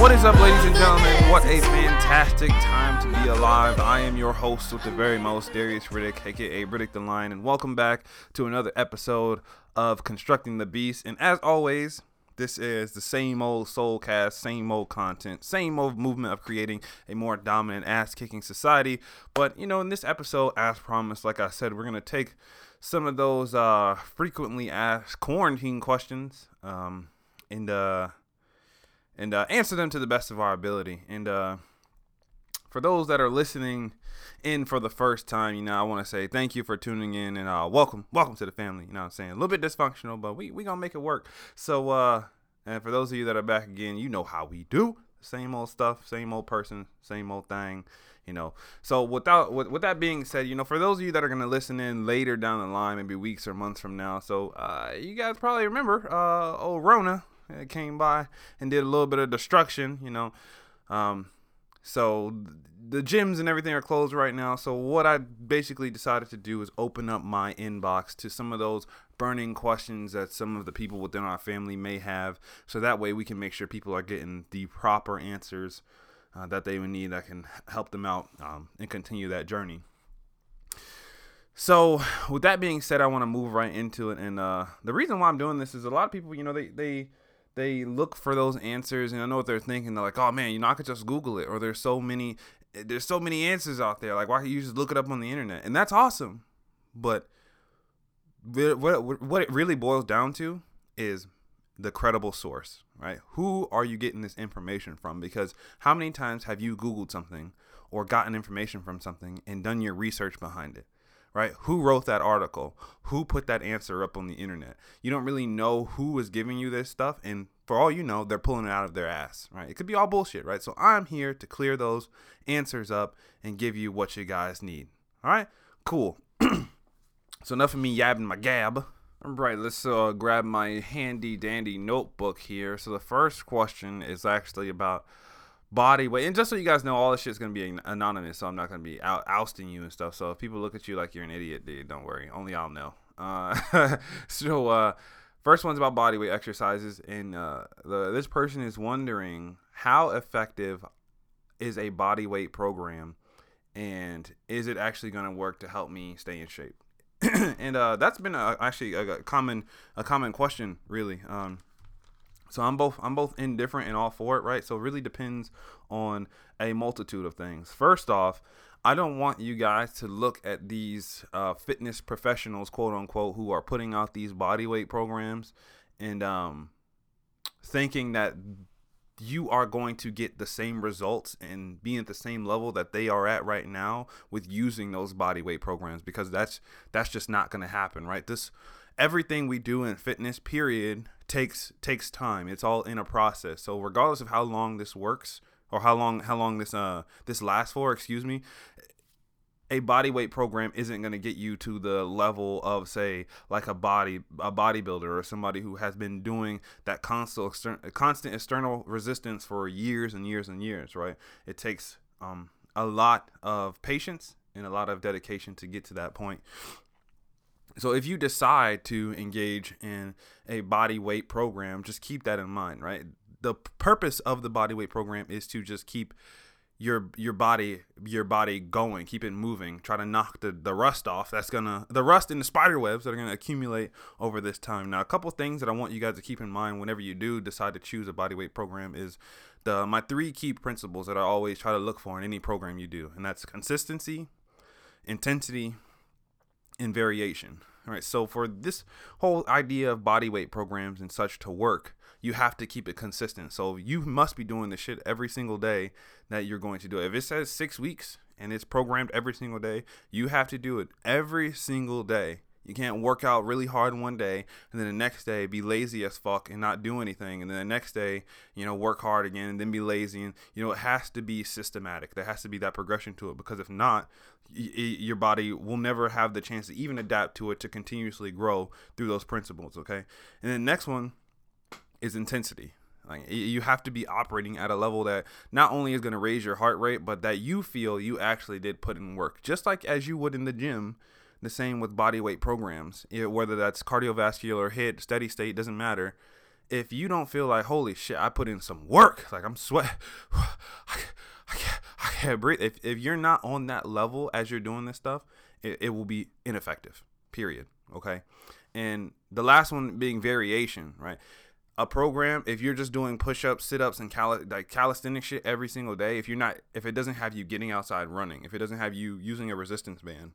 What is up, ladies and gentlemen? What a fantastic time to be alive. I am your host with the very most, Darius Riddick, aka Riddick the Lion, and welcome back to another episode of Constructing the Beast. And as always, this is the same old soulcast, same old content, same old movement of creating a more dominant ass kicking society. But, you know, in this episode, as promised, like I said, we're going to take some of those uh, frequently asked quarantine questions um, and, uh, and uh, answer them to the best of our ability. And uh, for those that are listening in for the first time, you know, I want to say thank you for tuning in and uh, welcome, welcome to the family. You know what I'm saying? A little bit dysfunctional, but we we gonna make it work. So, uh, and for those of you that are back again, you know how we do. Same old stuff, same old person, same old thing. You know. So without with, with that being said, you know, for those of you that are gonna listen in later down the line, maybe weeks or months from now, so uh, you guys probably remember uh, old Rona uh, came by and did a little bit of destruction. You know. Um, so the gyms and everything are closed right now. So what I basically decided to do is open up my inbox to some of those burning questions that some of the people within our family may have. So that way we can make sure people are getting the proper answers uh, that they would need that can help them out um, and continue that journey. So with that being said, I want to move right into it. And uh, the reason why I'm doing this is a lot of people, you know, they they they look for those answers, and I know what they're thinking. They're like, "Oh man, you know, I could just Google it," or "There's so many, there's so many answers out there. Like, why can't you just look it up on the internet?" And that's awesome, but what what what it really boils down to is the credible source, right? Who are you getting this information from? Because how many times have you Googled something or gotten information from something and done your research behind it? Right? Who wrote that article? Who put that answer up on the internet? You don't really know who is giving you this stuff, and for all you know, they're pulling it out of their ass, right? It could be all bullshit, right? So I'm here to clear those answers up and give you what you guys need. All right? Cool. So enough of me yabbing my gab. All right, let's uh, grab my handy dandy notebook here. So the first question is actually about body weight, and just so you guys know, all this shit's gonna be anonymous, so I'm not gonna be out- ousting you and stuff. So if people look at you like you're an idiot, dude, don't worry, only I'll know. Uh, so uh, first one's about body weight exercises, and uh, the, this person is wondering how effective is a body weight program, and is it actually gonna work to help me stay in shape? and uh, that's been a, actually a, a common a common question, really. Um, so I'm both I'm both indifferent and all for it, right? So it really depends on a multitude of things. First off, I don't want you guys to look at these uh, fitness professionals, quote unquote, who are putting out these body weight programs and um, thinking that you are going to get the same results and be at the same level that they are at right now with using those body weight programs because that's that's just not going to happen right this everything we do in fitness period takes takes time. It's all in a process. So regardless of how long this works or how long how long this uh this lasts for excuse me a body weight program isn't going to get you to the level of say like a body a bodybuilder or somebody who has been doing that constant extern- constant external resistance for years and years and years right? It takes um, a lot of patience and a lot of dedication to get to that point so if you decide to engage in a body weight program just keep that in mind right? The purpose of the body weight program is to just keep your your body your body going keep it moving try to knock the, the rust off that's gonna the rust and the spider webs that are gonna accumulate over this time. Now a couple things that i want you guys to keep in mind whenever you do decide to choose a body weight program is the my three key principles that i always try to look for in any program you do and that's consistency intensity and variation all right so for this whole idea of body weight programs and such to work you have to keep it consistent. So you must be doing the shit every single day that you're going to do. If it says six weeks and it's programmed every single day, you have to do it every single day. You can't work out really hard one day and then the next day be lazy as fuck and not do anything. And then the next day, you know, work hard again and then be lazy. And, you know, it has to be systematic. There has to be that progression to it because if not, y- y- your body will never have the chance to even adapt to it to continuously grow through those principles. Okay. And then next one, is intensity. Like you have to be operating at a level that not only is going to raise your heart rate, but that you feel you actually did put in work, just like as you would in the gym. The same with body weight programs, Yeah, whether that's cardiovascular, HIIT, steady state, doesn't matter. If you don't feel like holy shit, I put in some work, like I'm sweat, I, I, can't, I can't breathe. If if you're not on that level as you're doing this stuff, it, it will be ineffective. Period. Okay. And the last one being variation, right? A program, if you're just doing push-ups, sit-ups, and cali- like calisthenic shit every single day, if you're not, if it doesn't have you getting outside running, if it doesn't have you using a resistance band,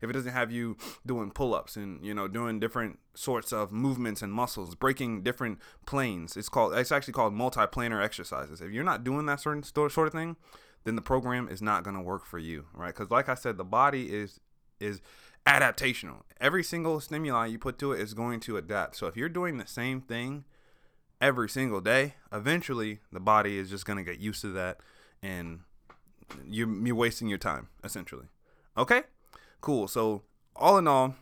if it doesn't have you doing pull-ups and you know doing different sorts of movements and muscles breaking different planes. It's called it's actually called multi-planar exercises. If you're not doing that certain sort of thing then the program is not going to work for you right? Because like i said the body is is adaptational. Every single stimuli you put to it is going to adapt. So if you're doing the same thing every single day eventually the body is just going to get used to that and you're, you're wasting your time essentially. Okay cool. So all in all,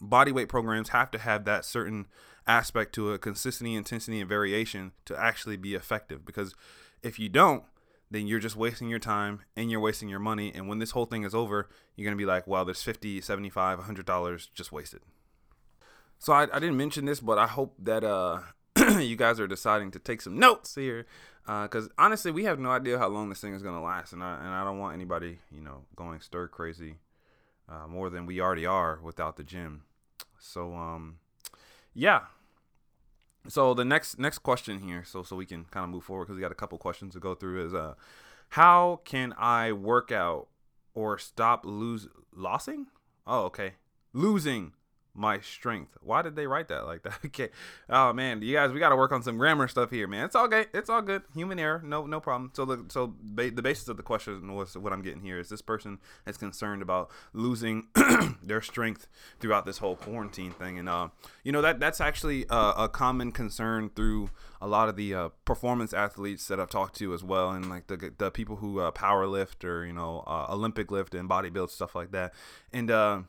body weight programs have to have that certain aspect to it, consistency, intensity, and variation to actually be effective. Because if you don't, then you're just wasting your time and you're wasting your money. And when this whole thing is over, you're going to be like, wow, there's 50, 75, $100 just wasted. So I, I didn't mention this, but I hope that uh, you guys are deciding to take some notes here. Because uh, honestly, we have no idea how long this thing is going to last. And I, and I don't want anybody, you know, going stir crazy uh, more than we already are without the gym. So um, yeah. So the next next question here, so so we can kind of move forward because we got a couple questions to go through. Is uh, how can I work out or stop lose losing? Oh, okay, losing my strength. Why did they write that like that? Okay. Oh man, you guys, we got to work on some grammar stuff here, man. It's all good. It's all good. Human error. No, no problem. So the so ba- the basis of the question was what I'm getting here is this person is concerned about losing their strength throughout this whole quarantine thing, and uh, you know that that's actually a, a common concern through a lot of the uh, performance athletes that I've talked to as well, and like the the people who uh, power lift or you know uh, Olympic lift and bodybuild stuff like that, and uh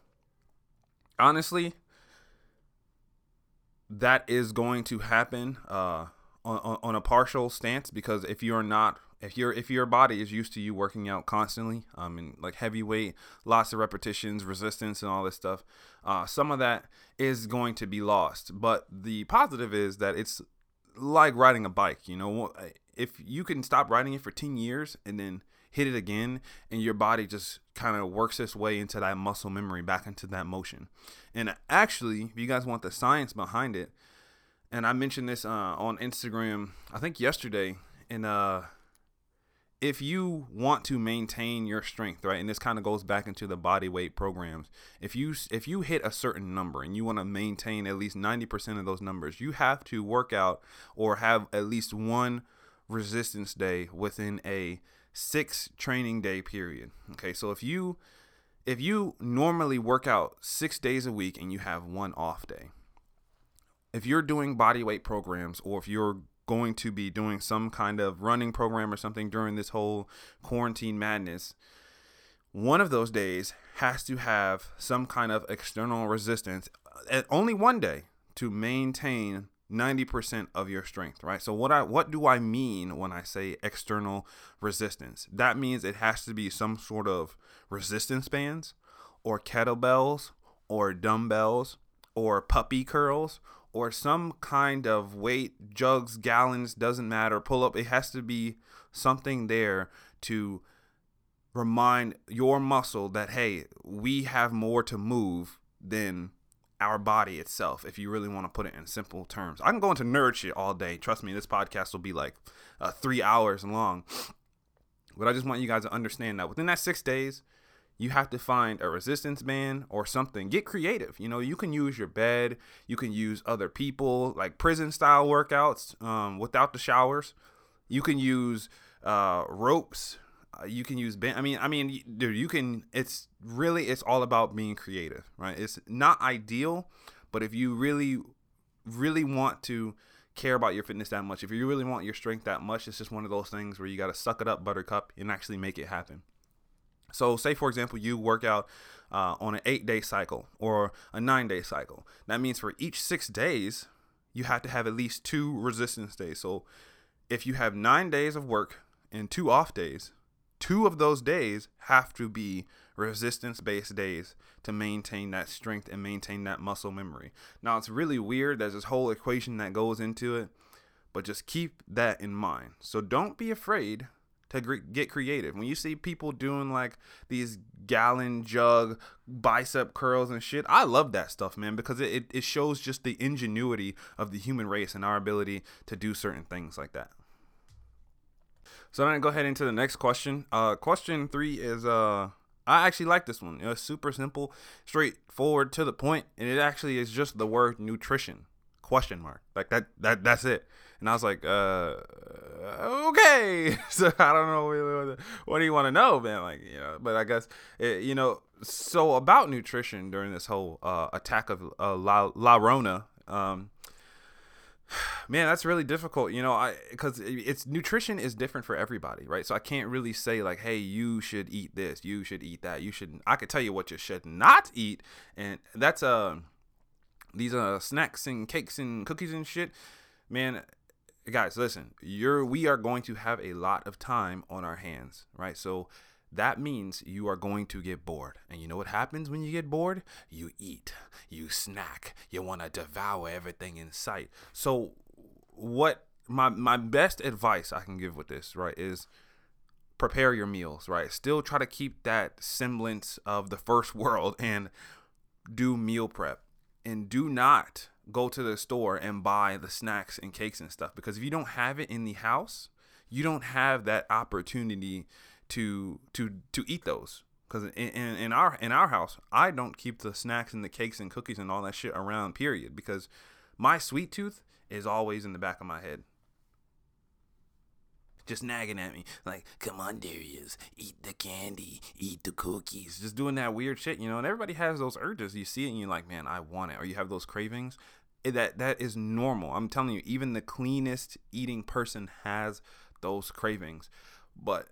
honestly, that is going to happen uh, on, on a partial stance because if you're not if your if your body is used to you working out constantly um and like heavyweight lots of repetitions resistance and all this stuff uh, some of that is going to be lost. But the positive is that it's like riding a bike you know? If you can stop riding it for 10 years and then hit it again, and your body just kind of works its way into that muscle memory, back into that motion. And actually, if you guys want the science behind it, and I mentioned this uh, on Instagram, I think yesterday, and uh, if you want to maintain your strength, right, and this kind of goes back into the body weight programs, if you if you hit a certain number and you want to maintain at least 90% of those numbers, you have to work out or have at least one resistance day within a six training day period. Okay, so if you if you normally work out six days a week and you have one off day, if you're doing body weight programs or if you're going to be doing some kind of running program or something during this whole quarantine madness, one of those days has to have some kind of external resistance, uh, only one day to maintain 90% of your strength, right? So what I what do I mean when I say external resistance? That means it has to be some sort of resistance bands or kettlebells or dumbbells or puppy curls or some kind of weight jugs, gallons, doesn't matter, pull up. It has to be something there to remind your muscle that hey, we have more to move than our body itself if you really want to put it in simple terms. I can go into nerd shit all day. Trust me this podcast will be like uh, three hours long. But i just want you guys to understand that within that six days you have to find a resistance band or something. Get creative you know? You can use your bed you can use other people like prison style workouts um, without the showers. You can use uh, ropes you can use ben- i mean i mean dude you can it's really it's all about being creative right? It's not ideal but if you really really want to care about your fitness that much if you really want your strength that much it's just one of those things where you got to suck it up buttercup and actually make it happen. So say for example you work out uh, on an eight day cycle or a nine day cycle. That means for each six days you have to have at least two resistance days. So if you have nine days of work and two off days, two of those days have to be resistance based days to maintain that strength and maintain that muscle memory. Now, it's really weird. There's this whole equation that goes into it, but just keep that in mind. So don't be afraid to get creative. When you see people doing like these gallon jug bicep curls and shit, I love that stuff, man, because it, it shows just the ingenuity of the human race and our ability to do certain things like that. So I'm gonna go ahead into the next question. Uh, question three is uh, I actually like this one. It's super simple, straightforward, to the point, and it actually is just the word nutrition question mark like that that that's it and i was like uh okay so i don't know what, what do you want to know man like you know but i guess it, you know so about nutrition during this whole uh attack of uh, la, la rona um man that's really difficult you know i because it's nutrition is different for everybody right so i can't really say like hey you should eat this you should eat that you should i could tell you what you should not eat and that's uh, these uh snacks and cakes and cookies and shit, man, guys, listen, you're we are going to have a lot of time on our hands, right? So that means you are going to get bored. And you know what happens when you get bored? You eat, you snack, you want to devour everything in sight. So what my my best advice I can give with this, right, is prepare your meals, right? Still try to keep that semblance of the first world and do meal prep and do not go to the store and buy the snacks and cakes and stuff because if you don't have it in the house, you don't have that opportunity to to to eat those. Because in, in, in our in our house, I don't keep the snacks and the cakes and cookies and all that shit around. Period. Because my sweet tooth is always in the back of my head just nagging at me like, "Come on, Darius, eat the candy, eat the cookies," just doing that weird shit, you know. And everybody has those urges. You see it, and you're like, "Man, I want it," or you have those cravings. That that is normal. I'm telling you, even the cleanest eating person has those cravings, but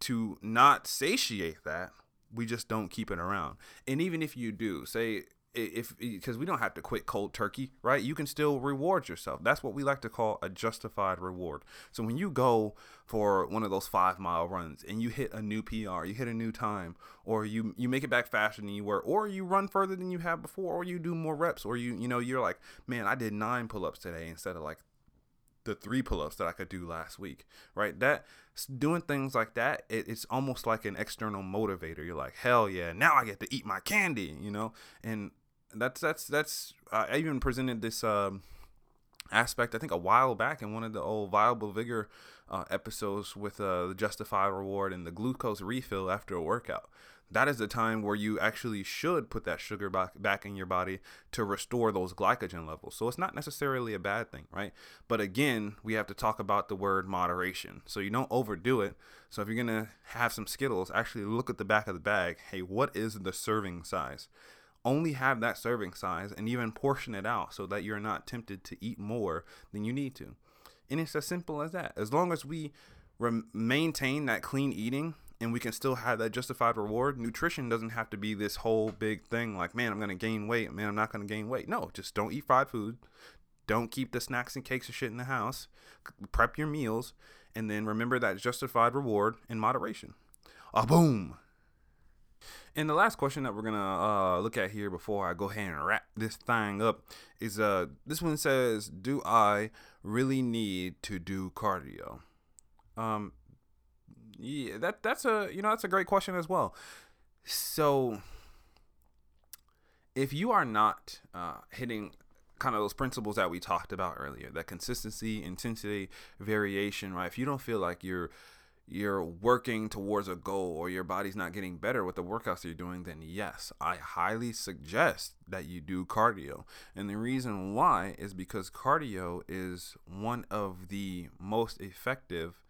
to not satiate that, we just don't keep it around. And even if you do, say if because we don't have to quit cold turkey, right? You can still reward yourself. That's what we like to call a justified reward. So when you go for one of those five mile runs and you hit a new PR, you hit a new time, or you you make it back faster than you were, or you run further than you have before, or you do more reps, or you you know you're like, man, I did nine pull ups today instead of like the three pull-ups that I could do last week, right? That doing things like that, it, it's almost like an external motivator. You're like, hell yeah, now I get to eat my candy, you know. And that's that's that's uh, I even presented this um, aspect I think a while back in one of the old Viable Vigor uh, episodes with uh, the Justified Reward and the glucose refill after a workout. That is the time where you actually should put that sugar back back in your body to restore those glycogen levels. So it's not necessarily a bad thing, right? But again, we have to talk about the word moderation. So you don't overdo it. So if you're gonna have some Skittles, actually look at the back of the bag. Hey, what is the serving size? only have that serving size and even portion it out so that you're not tempted to eat more than you need to. And it's as simple as that. As long as we re- maintain that clean eating and we can still have that justified reward, nutrition doesn't have to be this whole big thing like, man, I'm going to gain weight. Man, I'm not going to gain weight. No, just don't eat fried food. Don't keep the snacks and cakes and shit in the house. Prep your meals. And then remember that justified reward in moderation. A boom. And the last question that we're gonna uh, look at here before I go ahead and wrap this thing up is uh this one says, "Do I really need to do cardio?" Um, yeah, that that's a you know that's a great question as well. So, if you are not uh, hitting kind of those principles that we talked about earlier, that consistency, intensity, variation, right? If you don't feel like you're you're working towards a goal or your body's not getting better with the workouts you're doing, then yes, I highly suggest that you do cardio. And the reason why is because cardio is one of the most effective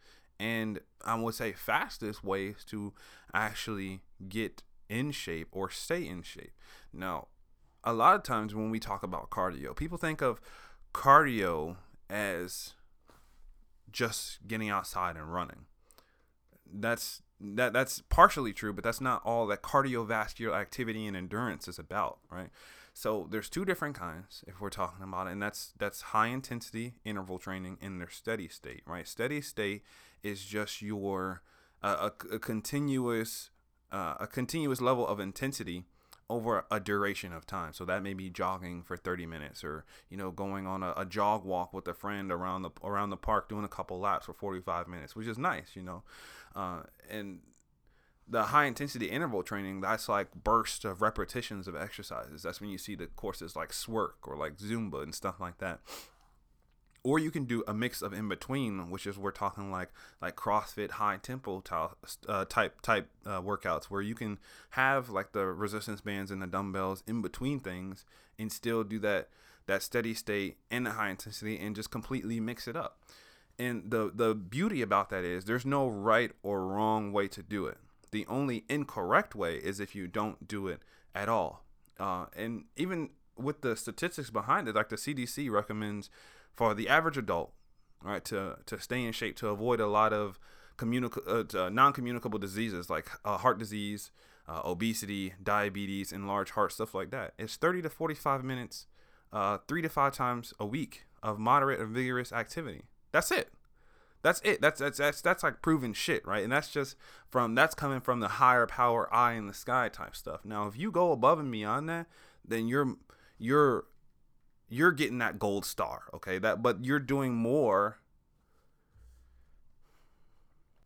and I would say fastest ways to actually get in shape or stay in shape. Now, a lot of times when we talk about cardio, people think of cardio as just getting outside and running that's that that's partially true, but that's not all that cardiovascular activity and endurance is about, right? So there's two different kinds if we're talking about it, and that's that's high intensity interval training in their steady state, right? Steady state is just your uh, a, a continuous uh, a continuous level of intensity over a duration of time. So that may be jogging for 30 minutes or, you know, going on a, a, jog walk with a friend around the around the park doing a couple laps for 45 minutes, which is nice, you know. Uh, and the high intensity interval training, that's like bursts of repetitions of exercises. That's when you see the courses like SWERC or like Zumba and stuff like that or you can do a mix of in between, which is we're talking like like CrossFit high tempo uh, type type uh, workouts where you can have like the resistance bands and the dumbbells in between things and still do that that steady state and the high intensity and just completely mix it up. And the the beauty about that is there's no right or wrong way to do it. The only incorrect way is if you don't do it at all. Uh, and even with the statistics behind it, like the CDC recommends for the average adult, right, to to stay in shape, to avoid a lot of communica- uh, non-communicable diseases like uh, heart disease, uh, obesity, diabetes, enlarged heart, stuff like that. It's 30 to 45 minutes, uh, three to five times a week of moderate and vigorous activity. That's it. That's it. That's that's that's that's like proven shit, right? And that's just from that's coming from the higher power eye in the sky type stuff. Now, if you go above and beyond that, then you're you're you're getting that gold star, okay? That but you're doing more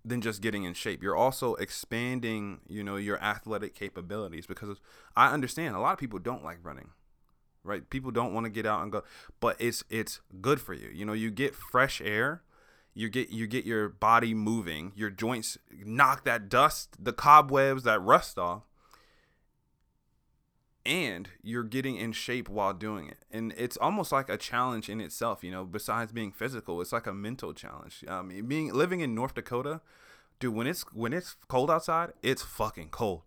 than just getting in shape. You're also expanding, you know, your athletic capabilities because I understand a lot of people don't like running. Right? People don't want to get out and go, but it's it's good for you. You know, you get fresh air, you get you get your body moving, your joints knock that dust, the cobwebs, that rust off and you're getting in shape while doing it. And it's almost like a challenge in itself you know besides being physical it's like a mental challenge. Um being living in north dakota dude when it's when it's cold outside it's fucking cold.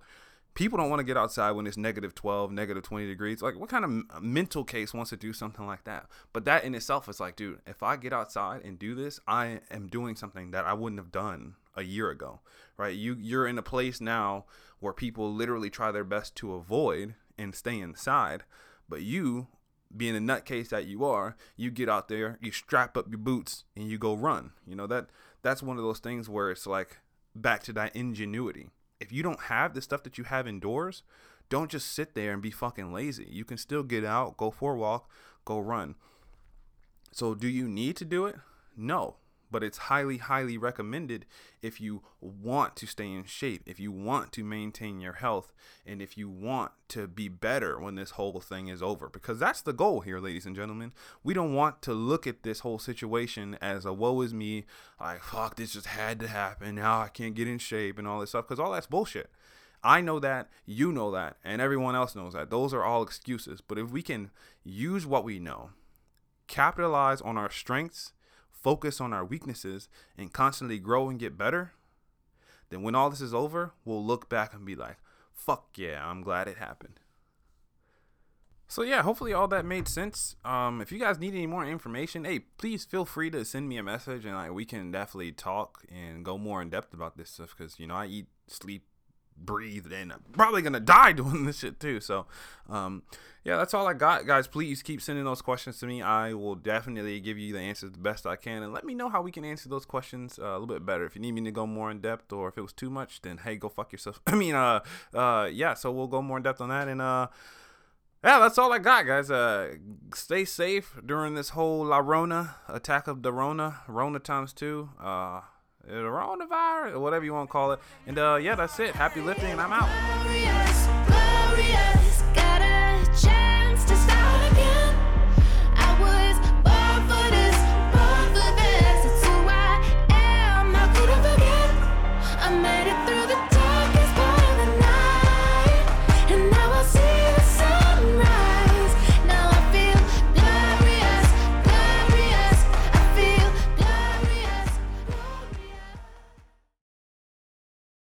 People don't want to get outside when it's negative 12 negative 20 degrees. Like what kind of mental case wants to do something like that? But that in itself is like dude if i get outside and do this i am doing something that i wouldn't have done a year ago right? You you're in a place now where people literally try their best to avoid and stay inside. But you, being a nutcase that you are, you get out there, you strap up your boots, and you go run. You know that that's one of those things where it's like back to that ingenuity. If you don't have the stuff that you have indoors, don't just sit there and be fucking lazy. You can still get out, go for a walk, go run. So, do you need to do it? No but it's highly, highly recommended if you want to stay in shape, if you want to maintain your health, and if you want to be better when this whole thing is over. Because that's the goal here, ladies and gentlemen. We don't want to look at this whole situation as a woe is me, like, fuck, this just had to happen. Now I can't get in shape and all this stuff, because all that's bullshit. I know that, you know that, and everyone else knows that. Those are all excuses. But if we can use what we know, capitalize on our strengths, focus on our weaknesses and constantly grow and get better, then when all this is over, we'll look back and be like, fuck yeah, I'm glad it happened. So yeah, hopefully all that made sense. Um, if you guys need any more information, hey, please feel free to send me a message and like we can definitely talk and go more in depth about this stuff because you know I eat, sleep, breathe and I'm probably gonna die doing this shit too. So, um, yeah, that's all I got, guys. Please keep sending those questions to me. I will definitely give you the answers the best I can, and let me know how we can answer those questions uh, a little bit better. If you need me to go more in depth, or if it was too much, then hey, go fuck yourself. I mean, uh, uh, yeah. So we'll go more in depth on that, and uh. Yeah, that's all I got, guys. Uh, stay safe during this whole La Rona attack of the Rona, Rona times two. Uh, coronavirus or whatever you want to call it. And uh, yeah, that's it. Happy lifting, and I'm out. Glorious, glorious.